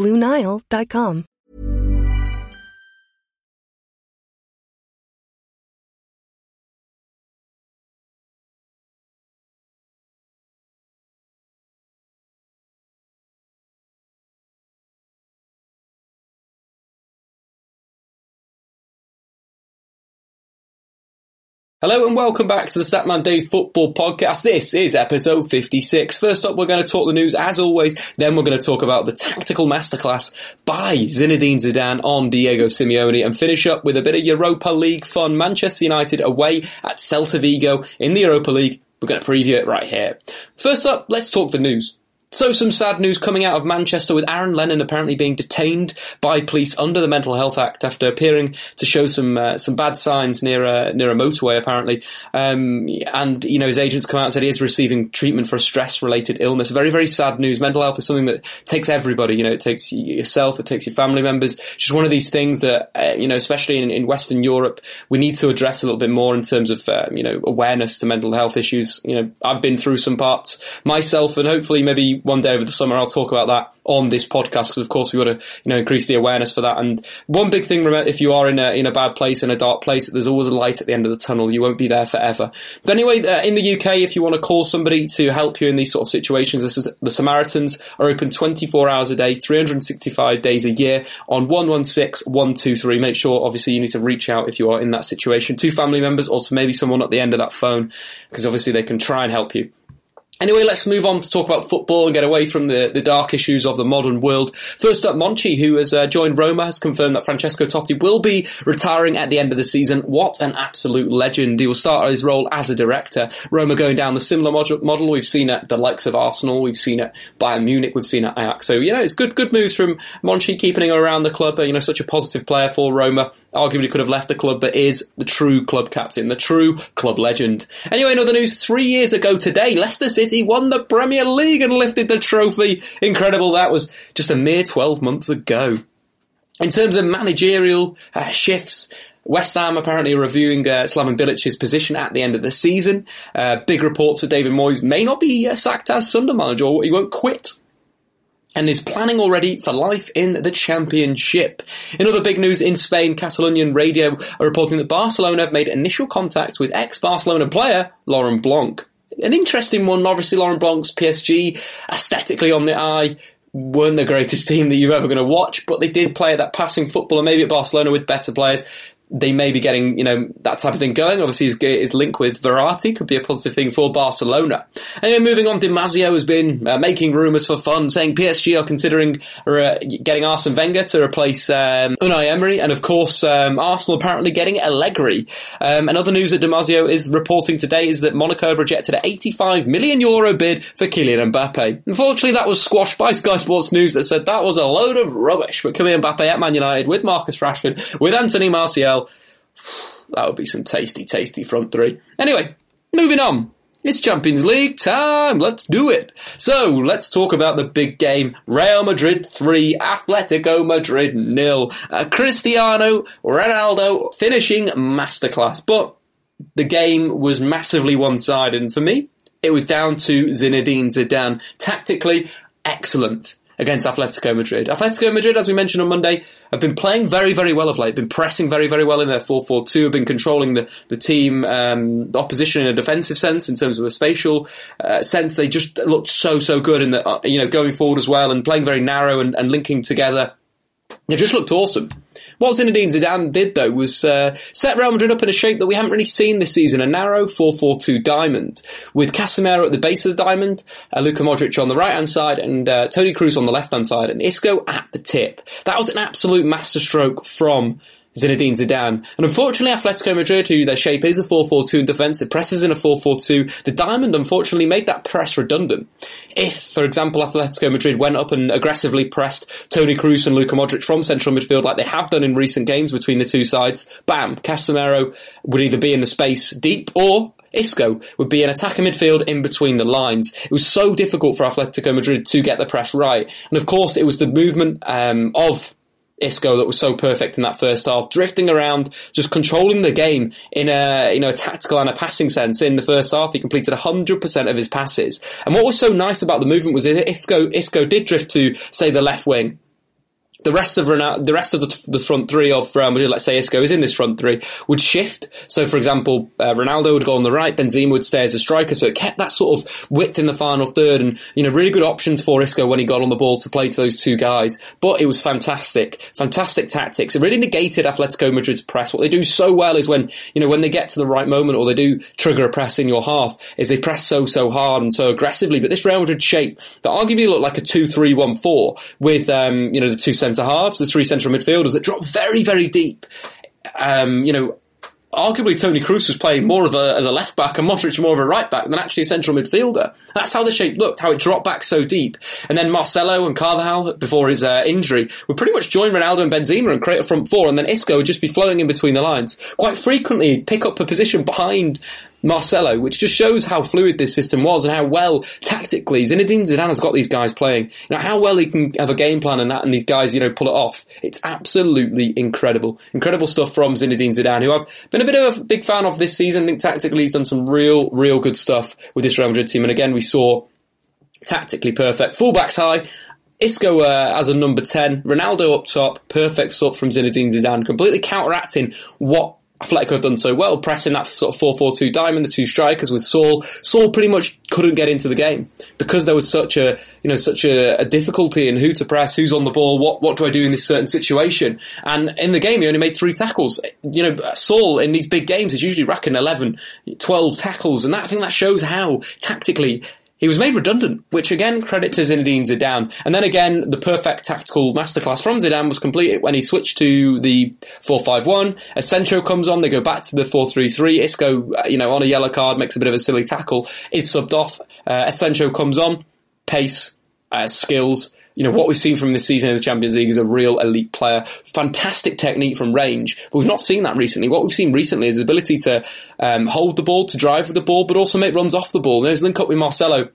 BlueNile.com. Hello and welcome back to the Statman Dave Football Podcast. This is episode 56. First up, we're going to talk the news as always. Then we're going to talk about the tactical masterclass by Zinedine Zidane on Diego Simeone and finish up with a bit of Europa League fun. Manchester United away at Celta Vigo in the Europa League. We're going to preview it right here. First up, let's talk the news. So, some sad news coming out of Manchester with Aaron Lennon apparently being detained by police under the Mental Health Act after appearing to show some uh, some bad signs near a near a motorway. Apparently, um, and you know his agents come out and said he is receiving treatment for a stress related illness. Very very sad news. Mental health is something that takes everybody. You know, it takes yourself, it takes your family members. It's Just one of these things that uh, you know, especially in, in, Western Europe, we need to address a little bit more in terms of uh, you know awareness to mental health issues. You know, I've been through some parts myself, and hopefully maybe one day over the summer I'll talk about that on this podcast because of course we want to you know increase the awareness for that. And one big thing remember if you are in a in a bad place in a dark place there's always a light at the end of the tunnel. You won't be there forever. But anyway uh, in the UK if you want to call somebody to help you in these sort of situations this is the Samaritans are open 24 hours a day 365 days a year on 116 123 make sure obviously you need to reach out if you are in that situation to family members or to maybe someone at the end of that phone because obviously they can try and help you Anyway, let's move on to talk about football and get away from the, the dark issues of the modern world. First up, Monchi, who has uh, joined Roma, has confirmed that Francesco Totti will be retiring at the end of the season. What an absolute legend. He will start his role as a director. Roma going down the similar model we've seen at the likes of Arsenal, we've seen at Bayern Munich, we've seen at Ajax. So, you know, it's good, good moves from Monchi keeping him around the club. You know, such a positive player for Roma. Arguably could have left the club, but is the true club captain, the true club legend. Anyway, another news. Three years ago today, Leicester City City won the Premier League and lifted the trophy. Incredible. That was just a mere 12 months ago. In terms of managerial uh, shifts, West Ham apparently reviewing uh, Slaven Bilic's position at the end of the season. Uh, big reports that David Moyes may not be uh, sacked as Sunderland manager, or he won't quit and is planning already for life in the championship. In other big news in Spain, Catalonian radio are reporting that Barcelona have made initial contact with ex-Barcelona player Laurent Blanc an interesting one. Obviously, Laurent Blanc's PSG, aesthetically on the eye, weren't the greatest team that you're ever going to watch, but they did play that passing football, and maybe at Barcelona with better players they may be getting, you know, that type of thing going. Obviously, his, his link with Verratti could be a positive thing for Barcelona. Anyway, moving on, Di Marzio has been uh, making rumours for fun, saying PSG are considering uh, getting Arsene Wenger to replace um, Unai Emery, and of course, um, Arsenal apparently getting Allegri. Um, another news that Di Marzio is reporting today is that Monaco have rejected an 85 million euro bid for Kylian Mbappe. Unfortunately, that was squashed by Sky Sports News that said that was a load of rubbish. But Kylian Mbappe at Man United with Marcus Rashford, with Anthony Martial, that would be some tasty, tasty front three. Anyway, moving on. It's Champions League time. Let's do it. So let's talk about the big game. Real Madrid 3, Atletico Madrid nil. Uh, Cristiano Ronaldo finishing masterclass. But the game was massively one-sided. And for me, it was down to Zinedine Zidane. Tactically, excellent against Atletico Madrid. Atletico Madrid, as we mentioned on Monday, have been playing very, very well of late, been pressing very, very well in their 4-4-2, have been controlling the, the team, um, opposition in a defensive sense, in terms of a spatial uh, sense. They just looked so, so good in the, uh, you know, going forward as well and playing very narrow and, and linking together They've just looked awesome. What Zinedine Zidane did, though, was uh, set Real Madrid up in a shape that we haven't really seen this season, a narrow 4-4-2 diamond, with Casemiro at the base of the diamond, uh, Luka Modric on the right-hand side, and uh, Toni Kroos on the left-hand side, and Isco at the tip. That was an absolute masterstroke from Zinedine Zidane. And unfortunately, Atletico Madrid, who their shape is a 4-4-2 in defence, it presses in a 4-4-2. The diamond, unfortunately, made that press redundant. If, for example, Atletico Madrid went up and aggressively pressed Toni Kroos and Luka Modric from central midfield like they have done in recent games between the two sides, bam, Casemiro would either be in the space deep or Isco would be an attacker midfield in between the lines. It was so difficult for Atletico Madrid to get the press right. And of course, it was the movement um, of Isco that was so perfect in that first half, drifting around, just controlling the game in a you know a tactical and a passing sense. In the first half, he completed 100% of his passes. And what was so nice about the movement was Isco, Isco did drift to say the left wing the rest of Ronaldo, the rest of the, the, front three of Real Madrid, let's say Isco is in this front three, would shift. So, for example, uh, Ronaldo would go on the right, Benzema would stay as a striker. So it kept that sort of width in the final third, and you know, really good options for Isco when he got on the ball to play to those two guys. But it was fantastic, fantastic tactics. It really negated Atletico Madrid's press. What they do so well is when you know when they get to the right moment or they do trigger a press in your half, is they press so so hard and so aggressively. But this Real Madrid shape that arguably looked like a two-three-one-four with um, you know the two centre halves, the three central midfielders that drop very, very deep. Um, you know, arguably Toni Kroos was playing more of a, as a left back and Modric more of a right back than actually a central midfielder. That's how the shape looked, how it dropped back so deep. And then Marcelo and Carvajal, before his uh, injury, would pretty much join Ronaldo and Benzema and create a front four, and then Isco would just be flowing in between the lines. Quite frequently, pick up a position behind Marcelo, which just shows how fluid this system was and how well tactically Zinedine Zidane has got these guys playing. You know how well he can have a game plan and that, and these guys, you know, pull it off. It's absolutely incredible, incredible stuff from Zinedine Zidane, who I've been a bit of a big fan of this season. I think tactically he's done some real, real good stuff with this Real Madrid team, and again we saw tactically perfect fullbacks high. Isco uh, as a number 10, Ronaldo up top, perfect stuff from Zinedine Zidane, completely counteracting what Atletico have done so well, pressing that sort of 4-4-2 diamond, the two strikers with Saul. Saul pretty much couldn't get into the game because there was such a, you know, such a, a, difficulty in who to press, who's on the ball, what, what do I do in this certain situation? And in the game, he only made three tackles. You know, Saul in these big games is usually racking 11, 12 tackles, and that, I think that shows how tactically he was made redundant, which again, credit to Zinedine Zidane. And then again, the perfect tactical masterclass from Zidane was completed when he switched to the 4-5-1. Asensio comes on, they go back to the 4-3-3. Isco, uh, you know, on a yellow card, makes a bit of a silly tackle, is subbed off. Uh, Asensio comes on, pace, uh, skills, you know, what we've seen from this season in the Champions League is a real elite player. Fantastic technique from range, but we've not seen that recently. What we've seen recently is the ability to um, hold the ball, to drive with the ball, but also make runs off the ball. There's link up with Marcelo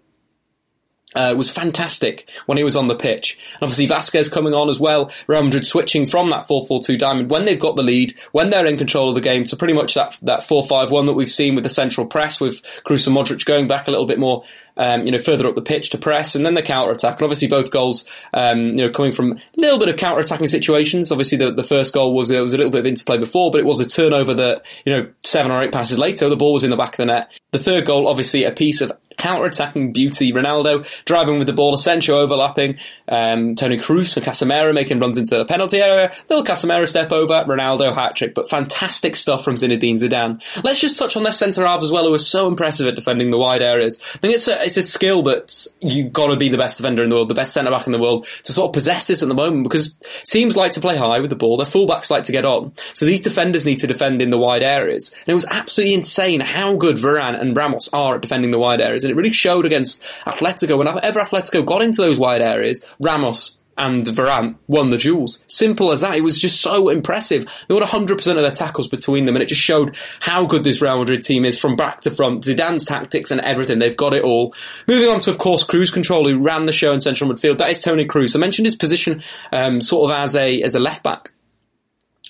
uh, was fantastic when he was on the pitch. And obviously Vasquez coming on as well, Real Madrid switching from that 4-4-2 diamond when they've got the lead, when they're in control of the game to pretty much that, that 4-5-1 that we've seen with the central press with Kroos and Modric going back a little bit more, um, you know, further up the pitch to press and then the counter-attack. And obviously both goals, um, you know, coming from a little bit of counter-attacking situations. Obviously the, the first goal was, there was a little bit of interplay before, but it was a turnover that, you know, seven or eight passes later, the ball was in the back of the net. The third goal, obviously a piece of counter-attacking beauty. Ronaldo driving with the ball, Asensio overlapping, um, Toni Kroos and Casemiro making runs into the penalty area. Little Casemiro step over, Ronaldo hat trick, but fantastic stuff from Zinedine Zidane. Let's just touch on their centre halves as well, who are so impressive at defending the wide areas. I think it's a, it's a skill that you've got to be the best defender in the world, the best centre back in the world to sort of possess this at the moment because teams like to play high with the ball, their fullbacks like to get on, so these defenders need to defend in the wide areas. And it was absolutely insane how good Varane and Ramos are at defending the wide areas and it really showed against Atletico. Whenever Atletico got into those wide areas, Ramos and Varane won the duels. Simple as that. It was just so impressive. They won 100% of their tackles between them, and it just showed how good this Real Madrid team is from back to front. Zidane's tactics and everything. They've got it all. Moving on to, of course, Kroos Control, who ran the show in central midfield. That is Toni Kroos. I mentioned his position um, sort of as a as a left back.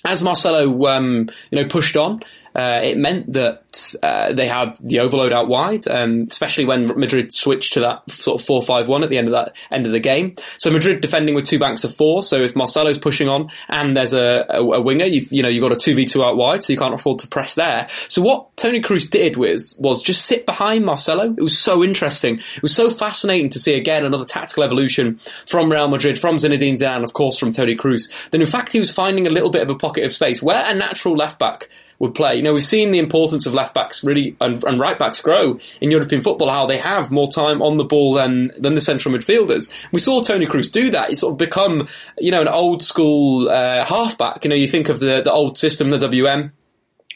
As Marcelo, um, you know, pushed on, Uh, it meant that uh, they had the overload out wide, um, especially when Madrid switched to that sort of four-five-one at the end of that end of the game. So Madrid defending with two banks of four. So if Marcelo's pushing on and there's a, a, a winger, you've, you know you've got a two v two out wide, so you can't afford to press there. So what Toni Kroos did was was just sit behind Marcelo. It was so interesting. It was so fascinating to see again another tactical evolution from Real Madrid, from Zinedine Zidane, of course, from Toni Kroos. Then in fact he was finding a little bit of a pocket of space where a natural left back would play. You know, we've seen the importance of left backs really and, and, right backs grow in European football. How they have more time on the ball than than the central midfielders. We saw Toni Kroos do that. He's sort of become, you know, an old school uh, halfback. You know, you think of the the old system, the WM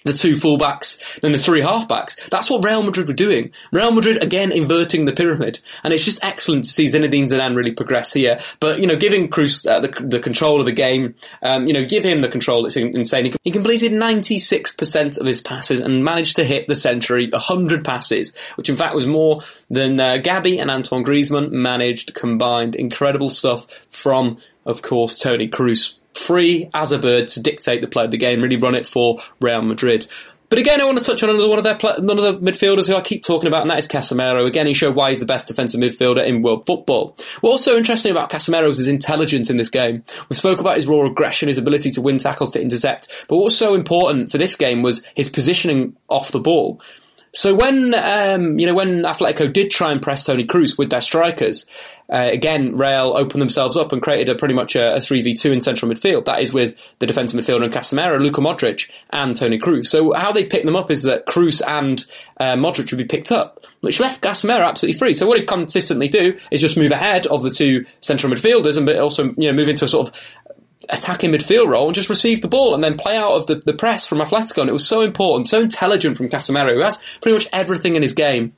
the two fullbacks, then the three halfbacks. That's what Real Madrid were doing. Real Madrid again inverting the pyramid, and it's just excellent to see Zinedine Zidane really progress here. But you know, giving Kroos uh, the, the, control of the game, um, you know, give him the control. It's insane. He completed ninety six percent of his passes and managed to hit the century, hundred passes, which in fact was more than uh, Gabi and Antoine Griezmann managed combined. Incredible stuff from, of course, Toni Kroos free as a bird to dictate the play of the game, really run it for Real Madrid. But again, I want to touch on another one of their another midfielders who I keep talking about, and that is Casemiro. Again, he showed why he's the best defensive midfielder in world football. What's so interesting about Casemiro is his intelligence in this game. We spoke about his raw aggression, his ability to win tackles, to intercept, but what was so important for this game was his positioning off the ball. So when um, you know when Atletico did try and press Toni Kroos with their strikers, uh, again Real opened themselves up and created a pretty much a three v two in central midfield. That is with the defensive midfielder and Casemiro, Luka Modric, and Toni Kroos. So how they picked them up is that Kroos and uh, Modric would be picked up, which left Casemiro absolutely free. So what he'd consistently do is just move ahead of the two central midfielders and but also you know move into a sort of attacking midfield role and just receive the ball and then play out of the, the press from Atletico. And it was so important, so intelligent from Casemiro, who has pretty much everything in his game.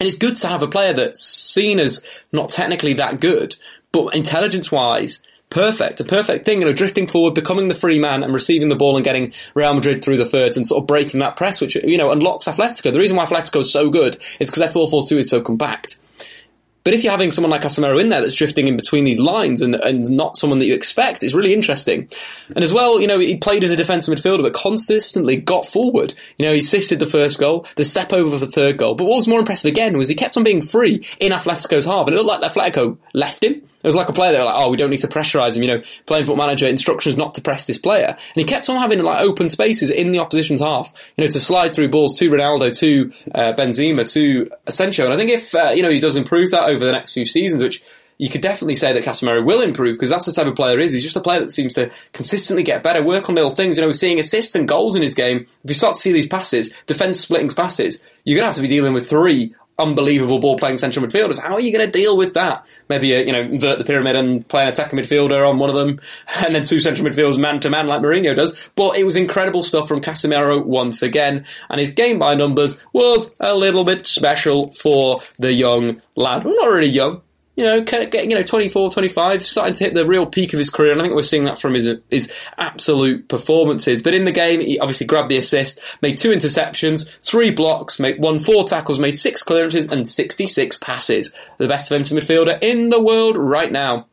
And it's good to have a player that's seen as not technically that good, but intelligence wise, perfect, a perfect thing, you know, drifting forward, becoming the free man and receiving the ball and getting Real Madrid through the thirds and sort of breaking that press, which, you know, unlocks Atletico. The reason why Atletico is so good is because their 4-4-2 is so compact. But if you're having someone like Casemiro in there that's drifting in between these lines and, and not someone that you expect, it's really interesting. And as well, you know, he played as a defensive midfielder, but consistently got forward. You know, he assisted the first goal, the step over for the third goal. But what was more impressive again was he kept on being free in Atletico's half, and it looked like Atletico left him. It was like a player they were like, oh, we don't need to pressurise him. You know, playing foot manager instructions not to press this player, and he kept on having like open spaces in the opposition's half. You know, to slide through balls to Ronaldo, to uh, Benzema, to Asensio. And I think if uh, you know he does improve that over the next few seasons, which you could definitely say that Casemiro will improve because that's the type of player he is. He's just a player that seems to consistently get better, work on little things. You know, we're seeing assists and goals in his game. If you start to see these passes, defense splitting passes, you're going to have to be dealing with three unbelievable ball playing central midfielders. How are you going to deal with that? Maybe uh, you know invert the pyramid and play an attacking midfielder on one of them, and then two central midfielders man to man like Mourinho does. But it was incredible stuff from Casemiro once again, and his game by numbers was a little bit special for the young lad. Well, not really young you know, getting, you know, 24, 25, starting to hit the real peak of his career. And I think we're seeing that from his, his absolute performances. But in the game, he obviously grabbed the assist, made two interceptions, three blocks, made won four tackles, made six clearances and 66 passes. The best defensive midfielder in the world right now.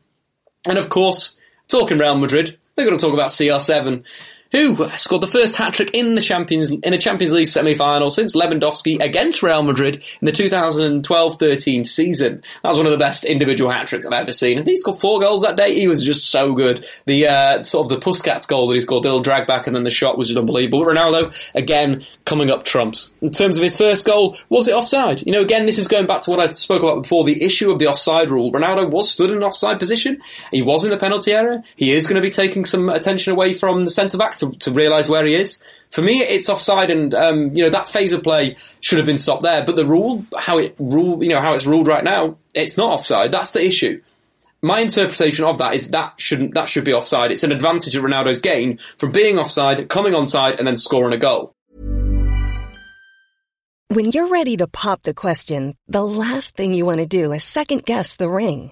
And of course, talking Real Madrid, we're going to talk about CR7 who scored the first hat trick in the Champions in a Champions League semi-final since Lewandowski against Real Madrid in the 2012-13 season. That was one of the best individual hat tricks I've ever seen. And he scored four goals that day. He was just so good. The uh, sort of the Puskas goal that he scored, the little drag back, and then the shot was just unbelievable. Ronaldo again coming up trumps. In terms of his first goal, was it offside? You know, again, this is going back to what I spoke about before. The issue of the offside rule. Ronaldo was stood in an offside position. He was in the penalty area. He is going to be taking some attention away from the centre back to, to realise where he is. For me, it's offside, and um, you know that phase of play should have been stopped there. But the rule, how it rule, you know how it's ruled right now, it's not offside. That's the issue. My interpretation of that is that shouldn't that should be offside. It's an advantage of Ronaldo's gain from being offside, coming onside, and then scoring a goal. When you're ready to pop the question, the last thing you want to do is second guess the ring.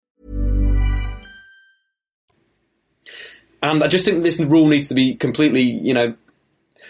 And I just think this rule needs to be completely, you know,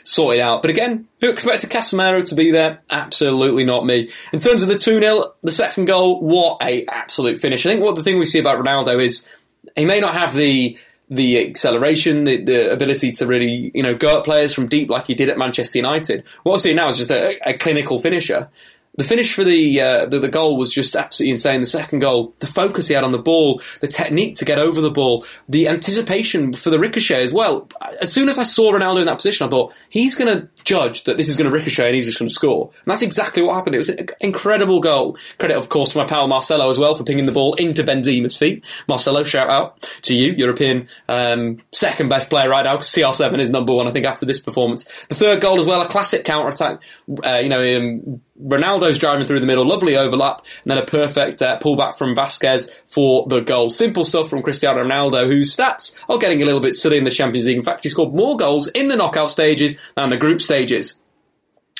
sorted out. But again, who expected Casemiro to be there? Absolutely not me. In terms of the 2 0, the second goal, what a absolute finish. I think what the thing we see about Ronaldo is he may not have the the acceleration, the, the ability to really, you know, go at players from deep like he did at Manchester United. What we're seeing now is just a, a clinical finisher. The finish for the, uh, the the goal was just absolutely insane. The second goal, the focus he had on the ball, the technique to get over the ball, the anticipation for the ricochet as well. As soon as I saw Ronaldo in that position, I thought he's going to judge that this is going to ricochet and he's going to score. And that's exactly what happened. It was an incredible goal. Credit, of course, to my pal Marcelo as well for pinging the ball into Benzema's feet. Marcelo, shout out to you, European um, second best player right now. CR7 is number one, I think, after this performance. The third goal as well, a classic counter attack. Uh, you know. Um, Ronaldo's driving through the middle, lovely overlap, and then a perfect uh, pullback from Vasquez for the goal. Simple stuff from Cristiano Ronaldo, whose stats are getting a little bit silly in the Champions League. In fact, he scored more goals in the knockout stages than the group stages.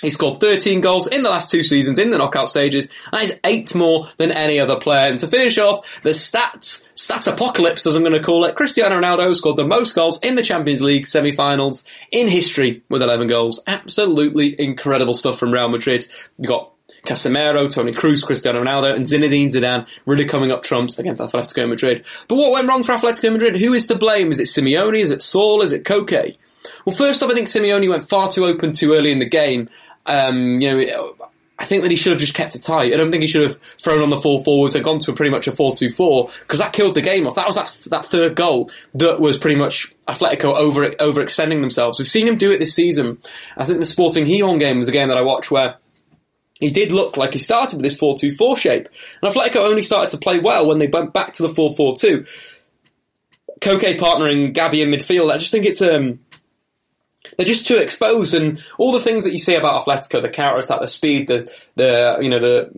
He scored 13 goals in the last two seasons in the knockout stages, and is eight more than any other player. And to finish off, the stats, stats apocalypse as I'm going to call it, Cristiano Ronaldo scored the most goals in the Champions League semi-finals in history with 11 goals. Absolutely incredible stuff from Real Madrid. You've got Casemiro, Toni Kroos, Cristiano Ronaldo, and Zinedine Zidane really coming up trumps against Atletico Madrid. But what went wrong for Atletico Madrid? Who is to blame? Is it Simeone? Is it Saul? Is it Koke? Well, first off, I think Simeone went far too open too early in the game. Um, you know, I think that he should have just kept it tight. I don't think he should have thrown on the four forwards and gone to a pretty much a 4-2-4 because that killed the game off. That was that, that third goal that was pretty much Atletico over overextending themselves. We've seen him do it this season. I think the Sporting Gijón game was a game that I watched where he did look like he started with this 4-2-4 shape. And Atletico only started to play well when they went back to the 4-4-2. Koke partnering Gabi in midfield. I just think it's um, they're just too exposed, and all the things that you see about Atletico, the counter attack, the speed, the the you know the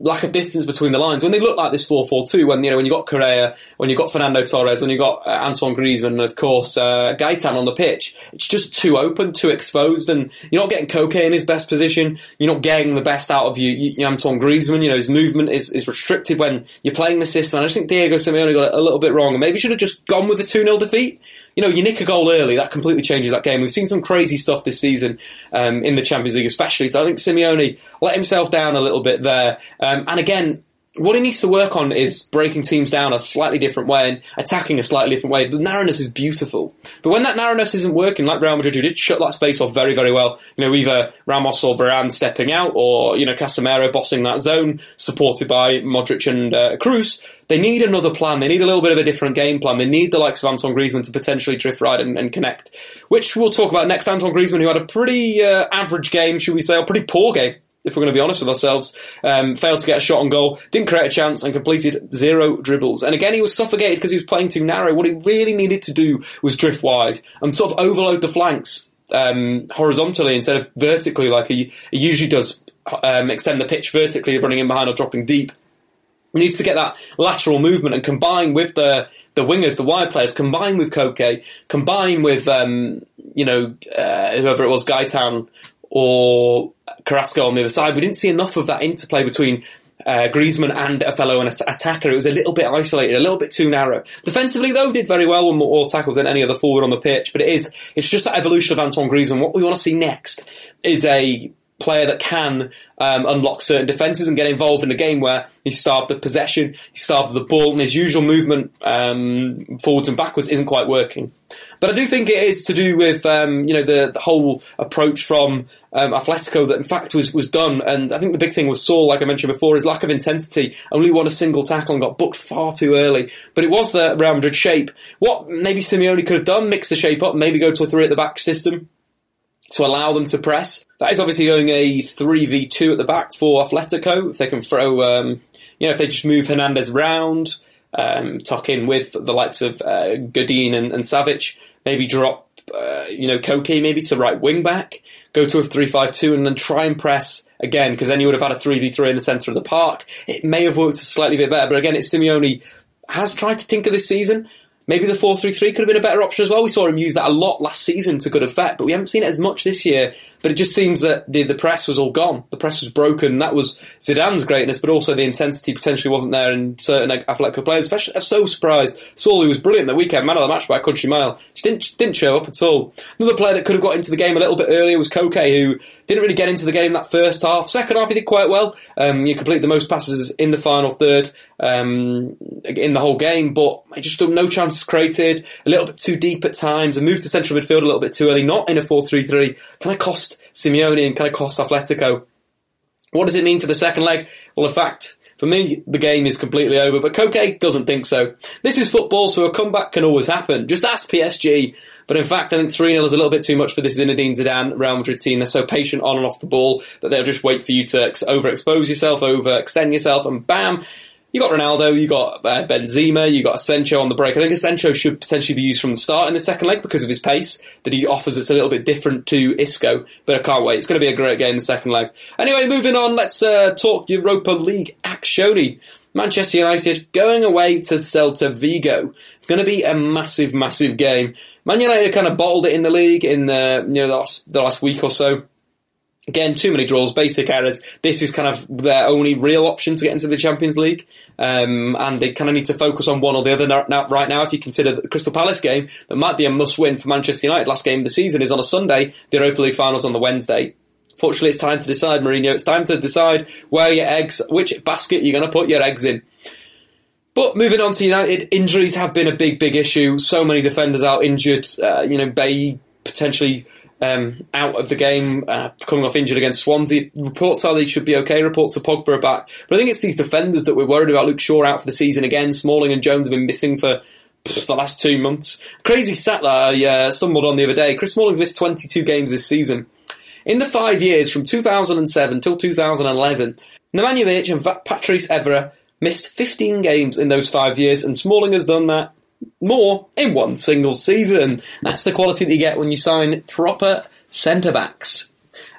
lack of distance between the lines. When they look like this 4-4-2, when you know when you got Correa, when you got Fernando Torres, when you got uh, Antoine Griezmann, and of course uh, Gaetan on the pitch, it's just too open, too exposed, and you're not getting Koke in his best position. You're not getting the best out of you, you, Antoine Griezmann. You know his movement is, is restricted when you're playing the system. And I just think Diego Simeone got it a little bit wrong, and maybe should have just gone with the 2-0 defeat. You know, you nick a goal early, that completely changes that game. We've seen some crazy stuff this season um, in the Champions League, especially. So I think Simeone let himself down a little bit there. Um, and again, what he needs to work on is breaking teams down a slightly different way and attacking a slightly different way. The narrowness is beautiful. But when that narrowness isn't working, like Real Madrid, did shut that space off very, very well, you know, either Ramos or Varane stepping out or, you know, Casemiro bossing that zone, supported by Modric and uh, Kroos, they need another plan. They need a little bit of a different game plan. They need the likes of Anton Griezmann to potentially drift right and, and connect, which we'll talk about next. Anton Griezmann, who had a pretty uh, average game, should we say, a pretty poor game if we're going to be honest with ourselves, um, failed to get a shot on goal, didn't create a chance, and completed zero dribbles. And again, he was suffocated because he was playing too narrow. What he really needed to do was drift wide and sort of overload the flanks um, horizontally instead of vertically, like he, he usually does. Um, extend the pitch vertically, running in behind or dropping deep. He needs to get that lateral movement and combine with the the wingers, the wide players, combine with Koke, combine with um, you know uh, whoever it was, Gaetan or Carrasco on the other side. We didn't see enough of that interplay between uh, Griezmann and a fellow an attacker. It was a little bit isolated, a little bit too narrow. Defensively, though, did very well, won more tackles than any other forward on the pitch. But it is, it's just that evolution of Antoine Griezmann. What we want to see next is a player that can um, unlock certain defences and get involved in a game where he's starved of possession, he's starved of the ball, and his usual movement um, forwards and backwards isn't quite working. But I do think it is to do with um, you know the, the, whole approach from um, Atletico that in fact was was done. And I think the big thing was Saul, like I mentioned before, his lack of intensity. Only won a single tackle and got booked far too early. But it was the Real Madrid shape. What maybe Simeone could have done, mix the shape up, maybe go to a three at the back system to allow them to press. That is obviously going a 3v2 at the back for Atletico. If they can throw, um, you know, if they just move Hernandez round, um, tuck in with the likes of uh, Godin and, and Savic, maybe drop, uh, you know, Koke maybe to right wing back, go to a 3-5-2 and then try and press again, because then you would have had a 3v3 in the centre of the park. It may have worked a slightly bit better, but again, it's Simeone has tried to tinker this season. Maybe the 4 3 3 could have been a better option as well. We saw him use that a lot last season to good effect, but we haven't seen it as much this year. But it just seems that the, the press was all gone. The press was broken. That was Zidane's greatness, but also the intensity potentially wasn't there in certain Atletico players. Especially, I'm so surprised. Saul, was brilliant that weekend, man of the match by a country mile, she didn't, didn't show up at all. Another player that could have got into the game a little bit earlier was Koke, who didn't really get into the game that first half. Second half, he did quite well. Um, he completed the most passes in the final third um, in the whole game, but I just no chances created, a little bit too deep at times, and moved to central midfield a little bit too early, not in a 4-3-3. Can I cost Simeone and can I cost Atletico? What does it mean for the second leg? Well, in fact, for me, the game is completely over, but Koke doesn't think so. This is football, so a comeback can always happen. Just ask PSG. But in fact, I think 3 0 is a little bit too much for this Zinedine Zidane Real Madrid team. They're so patient on and off the ball that they'll just wait for you to overexpose yourself, overextend yourself, and bam, you got Ronaldo, you got uh, Benzema, you got Asensio on the break. I think Asensio should potentially be used from the start in the second leg because of his pace that he offers. It's a little bit different to Isco, but I can't wait. It's going to be a great game in the second leg. Anyway, moving on, let's uh, talk Europa League action. Manchester United going away to Celta Vigo. It's going to be a massive, massive game. Man United kind of bottled it in the league in the you know the last, the last week or so. Again, too many draws, basic errors. This is kind of their only real option to get into the Champions League, um, and they kind of need to focus on one or the other now, right now. If you consider the Crystal Palace game, that might be a must-win for Manchester United. Last game of the season is on a Sunday. The Europa League finals on the Wednesday. Fortunately, it's time to decide, Mourinho. It's time to decide where your eggs, which basket you're going to put your eggs in. But moving on to United, injuries have been a big, big issue. So many defenders out injured. Uh, you know, Bailly potentially um, out of the game, uh, coming off injured against Swansea. Reports are they should be okay. Reports of Pogba are back. But I think it's these defenders that we're worried about. Luke Shaw out for the season again. Smalling and Jones have been missing for the last two months. Crazy stat that I uh, stumbled on the other day. Chris Smalling's missed 22 games this season. In the five years from 2007 till 2011, Nemanja and Patrice Evra missed 15 games in those five years, and Smalling has done that more in one single season. That's the quality that you get when you sign proper centre backs.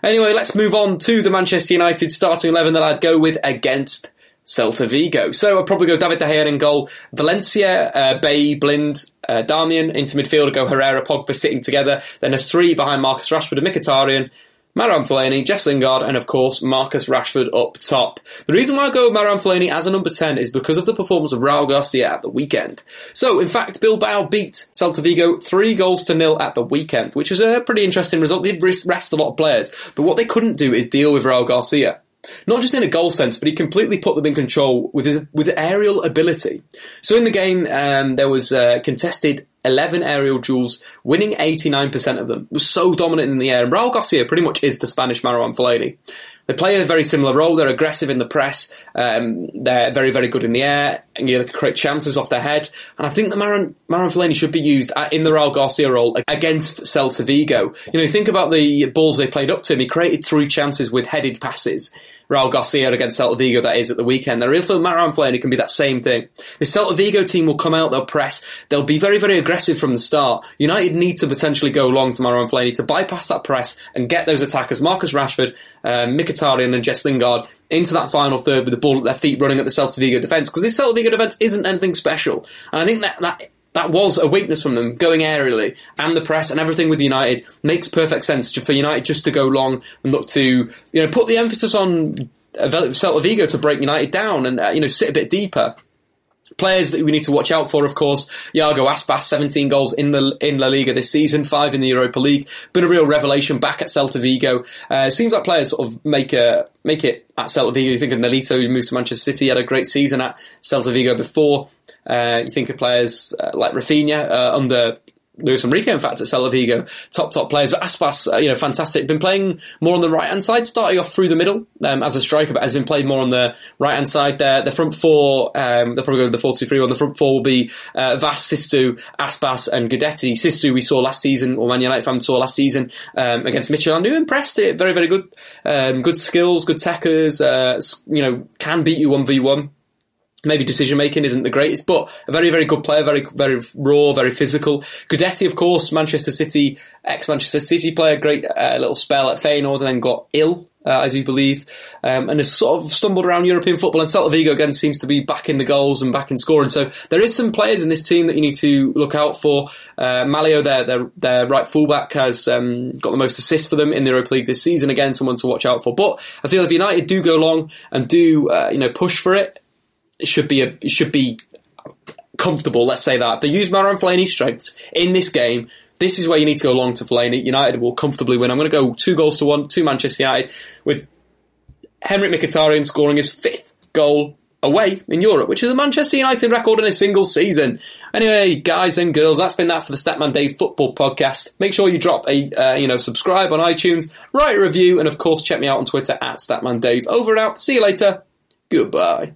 Anyway, let's move on to the Manchester United starting 11 that I'd go with against Celta Vigo. So I'd probably go David De Gea in goal, Valencia, uh, Bailly, Blind, uh, into midfield. go Herrera, Pogba sitting together. Then a three behind Marcus Rashford and Mkhitaryan. Marouane Fellaini, Jess Lingard, and of course Marcus Rashford up top. The reason why I go with Marouane Fellaini as a number 10 is because of the performance of Raul Garcia at the weekend. So, in fact, Bilbao beat Celta Vigo three goals to nil at the weekend, which is a pretty interesting result. They did rest a lot of players, but what they couldn't do is deal with Raul Garcia. Not just in a goal sense, but he completely put them in control with his with aerial ability. So in the game, um, there was uh, contested 11 aerial duels, winning 89% of them. Was so dominant in the air. And Raul Garcia pretty much is the Spanish Marouane Fellaini. They play a very similar role. They're aggressive in the press. Um, they're very, very good in the air. And you know, create chances off their head. And I think that Marouane, Marouane Fellaini should be used in the Raul Garcia role against Celta Vigo. You know, think about the balls they played up to him. He created three chances with headed passes. Raul Garcia against Celta Vigo that is at the weekend. The real feel Marouane Fellaini can be that same thing. The Celta Vigo team will come out, they'll press, they'll be very, very aggressive from the start. United need to potentially go long to Marouane Fellaini to bypass that press and get those attackers, Marcus Rashford, um, Mkhitaryan and Jess Lingard, into that final third with the ball at their feet running at the Celta Vigo defence. Because this Celta Vigo defence isn't anything special. And I think that, that that was a weakness from them, going aerially, and the press and everything with United makes perfect sense for United just to go long and look to, you know, put the emphasis on Celta Vigo to break United down and uh, you know sit a bit deeper. Players that we need to watch out for, of course, Iago Aspas, 17 goals in the in La Liga this season, five in the Europa League. Been a real revelation back at Celta Vigo. Uh, seems like players sort of make a make it at Celta Vigo. You think of Nolito, who moved to Manchester City, had a great season at Celta Vigo before. Uh, you think of players uh, like Rafinha uh, under Luis Enrique, in fact, at Celta Vigo, top top players. But Aspas, uh, you know, fantastic. Been playing more on the right hand side, starting off through the middle um, as a striker, but has been played more on the right hand side. There, the front four, um, they'll probably go with the four two three one. The front four will be uh, Wass, Sisto, Aspas, and Guidetti. Sisto we saw last season, or Man United fan saw last season um, against Midtjylland, who impressed it. Very very good, um, good skills, good techers. Uh, you know, can beat you one v one maybe decision making isn't the greatest, but a very, very good player, very, very raw, very physical. Guidetti, of course, Manchester City, ex Manchester City player, great uh, little spell at Feyenoord and then got ill. Uh, as you believe, um, and has sort of stumbled around European football. And Celta Vigo again seems to be back in the goals and back in scoring. So there is some players in this team that you need to look out for. Uh, Mallo, their, their their right fullback, has um, got the most assists for them in the Europa League this season. Again, someone to watch out for. But I feel if United do go long and do uh, you know push for it should be a should be comfortable. Let's say that they use Marouane Fellaini's strengths in this game. This is where you need to go long to Fellaini. United will comfortably win. I'm going to go two goals to one to Manchester United with Henrikh Mkhitaryan scoring his fifth goal away in Europe, which is a Manchester United record in a single season. Anyway, guys and girls, that's been that for the Statman Dave Football Podcast. Make sure you drop a uh, you know subscribe on iTunes, write a review, and of course check me out on Twitter at Statman Dave. Over and out. See you later. Goodbye.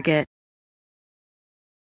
Target.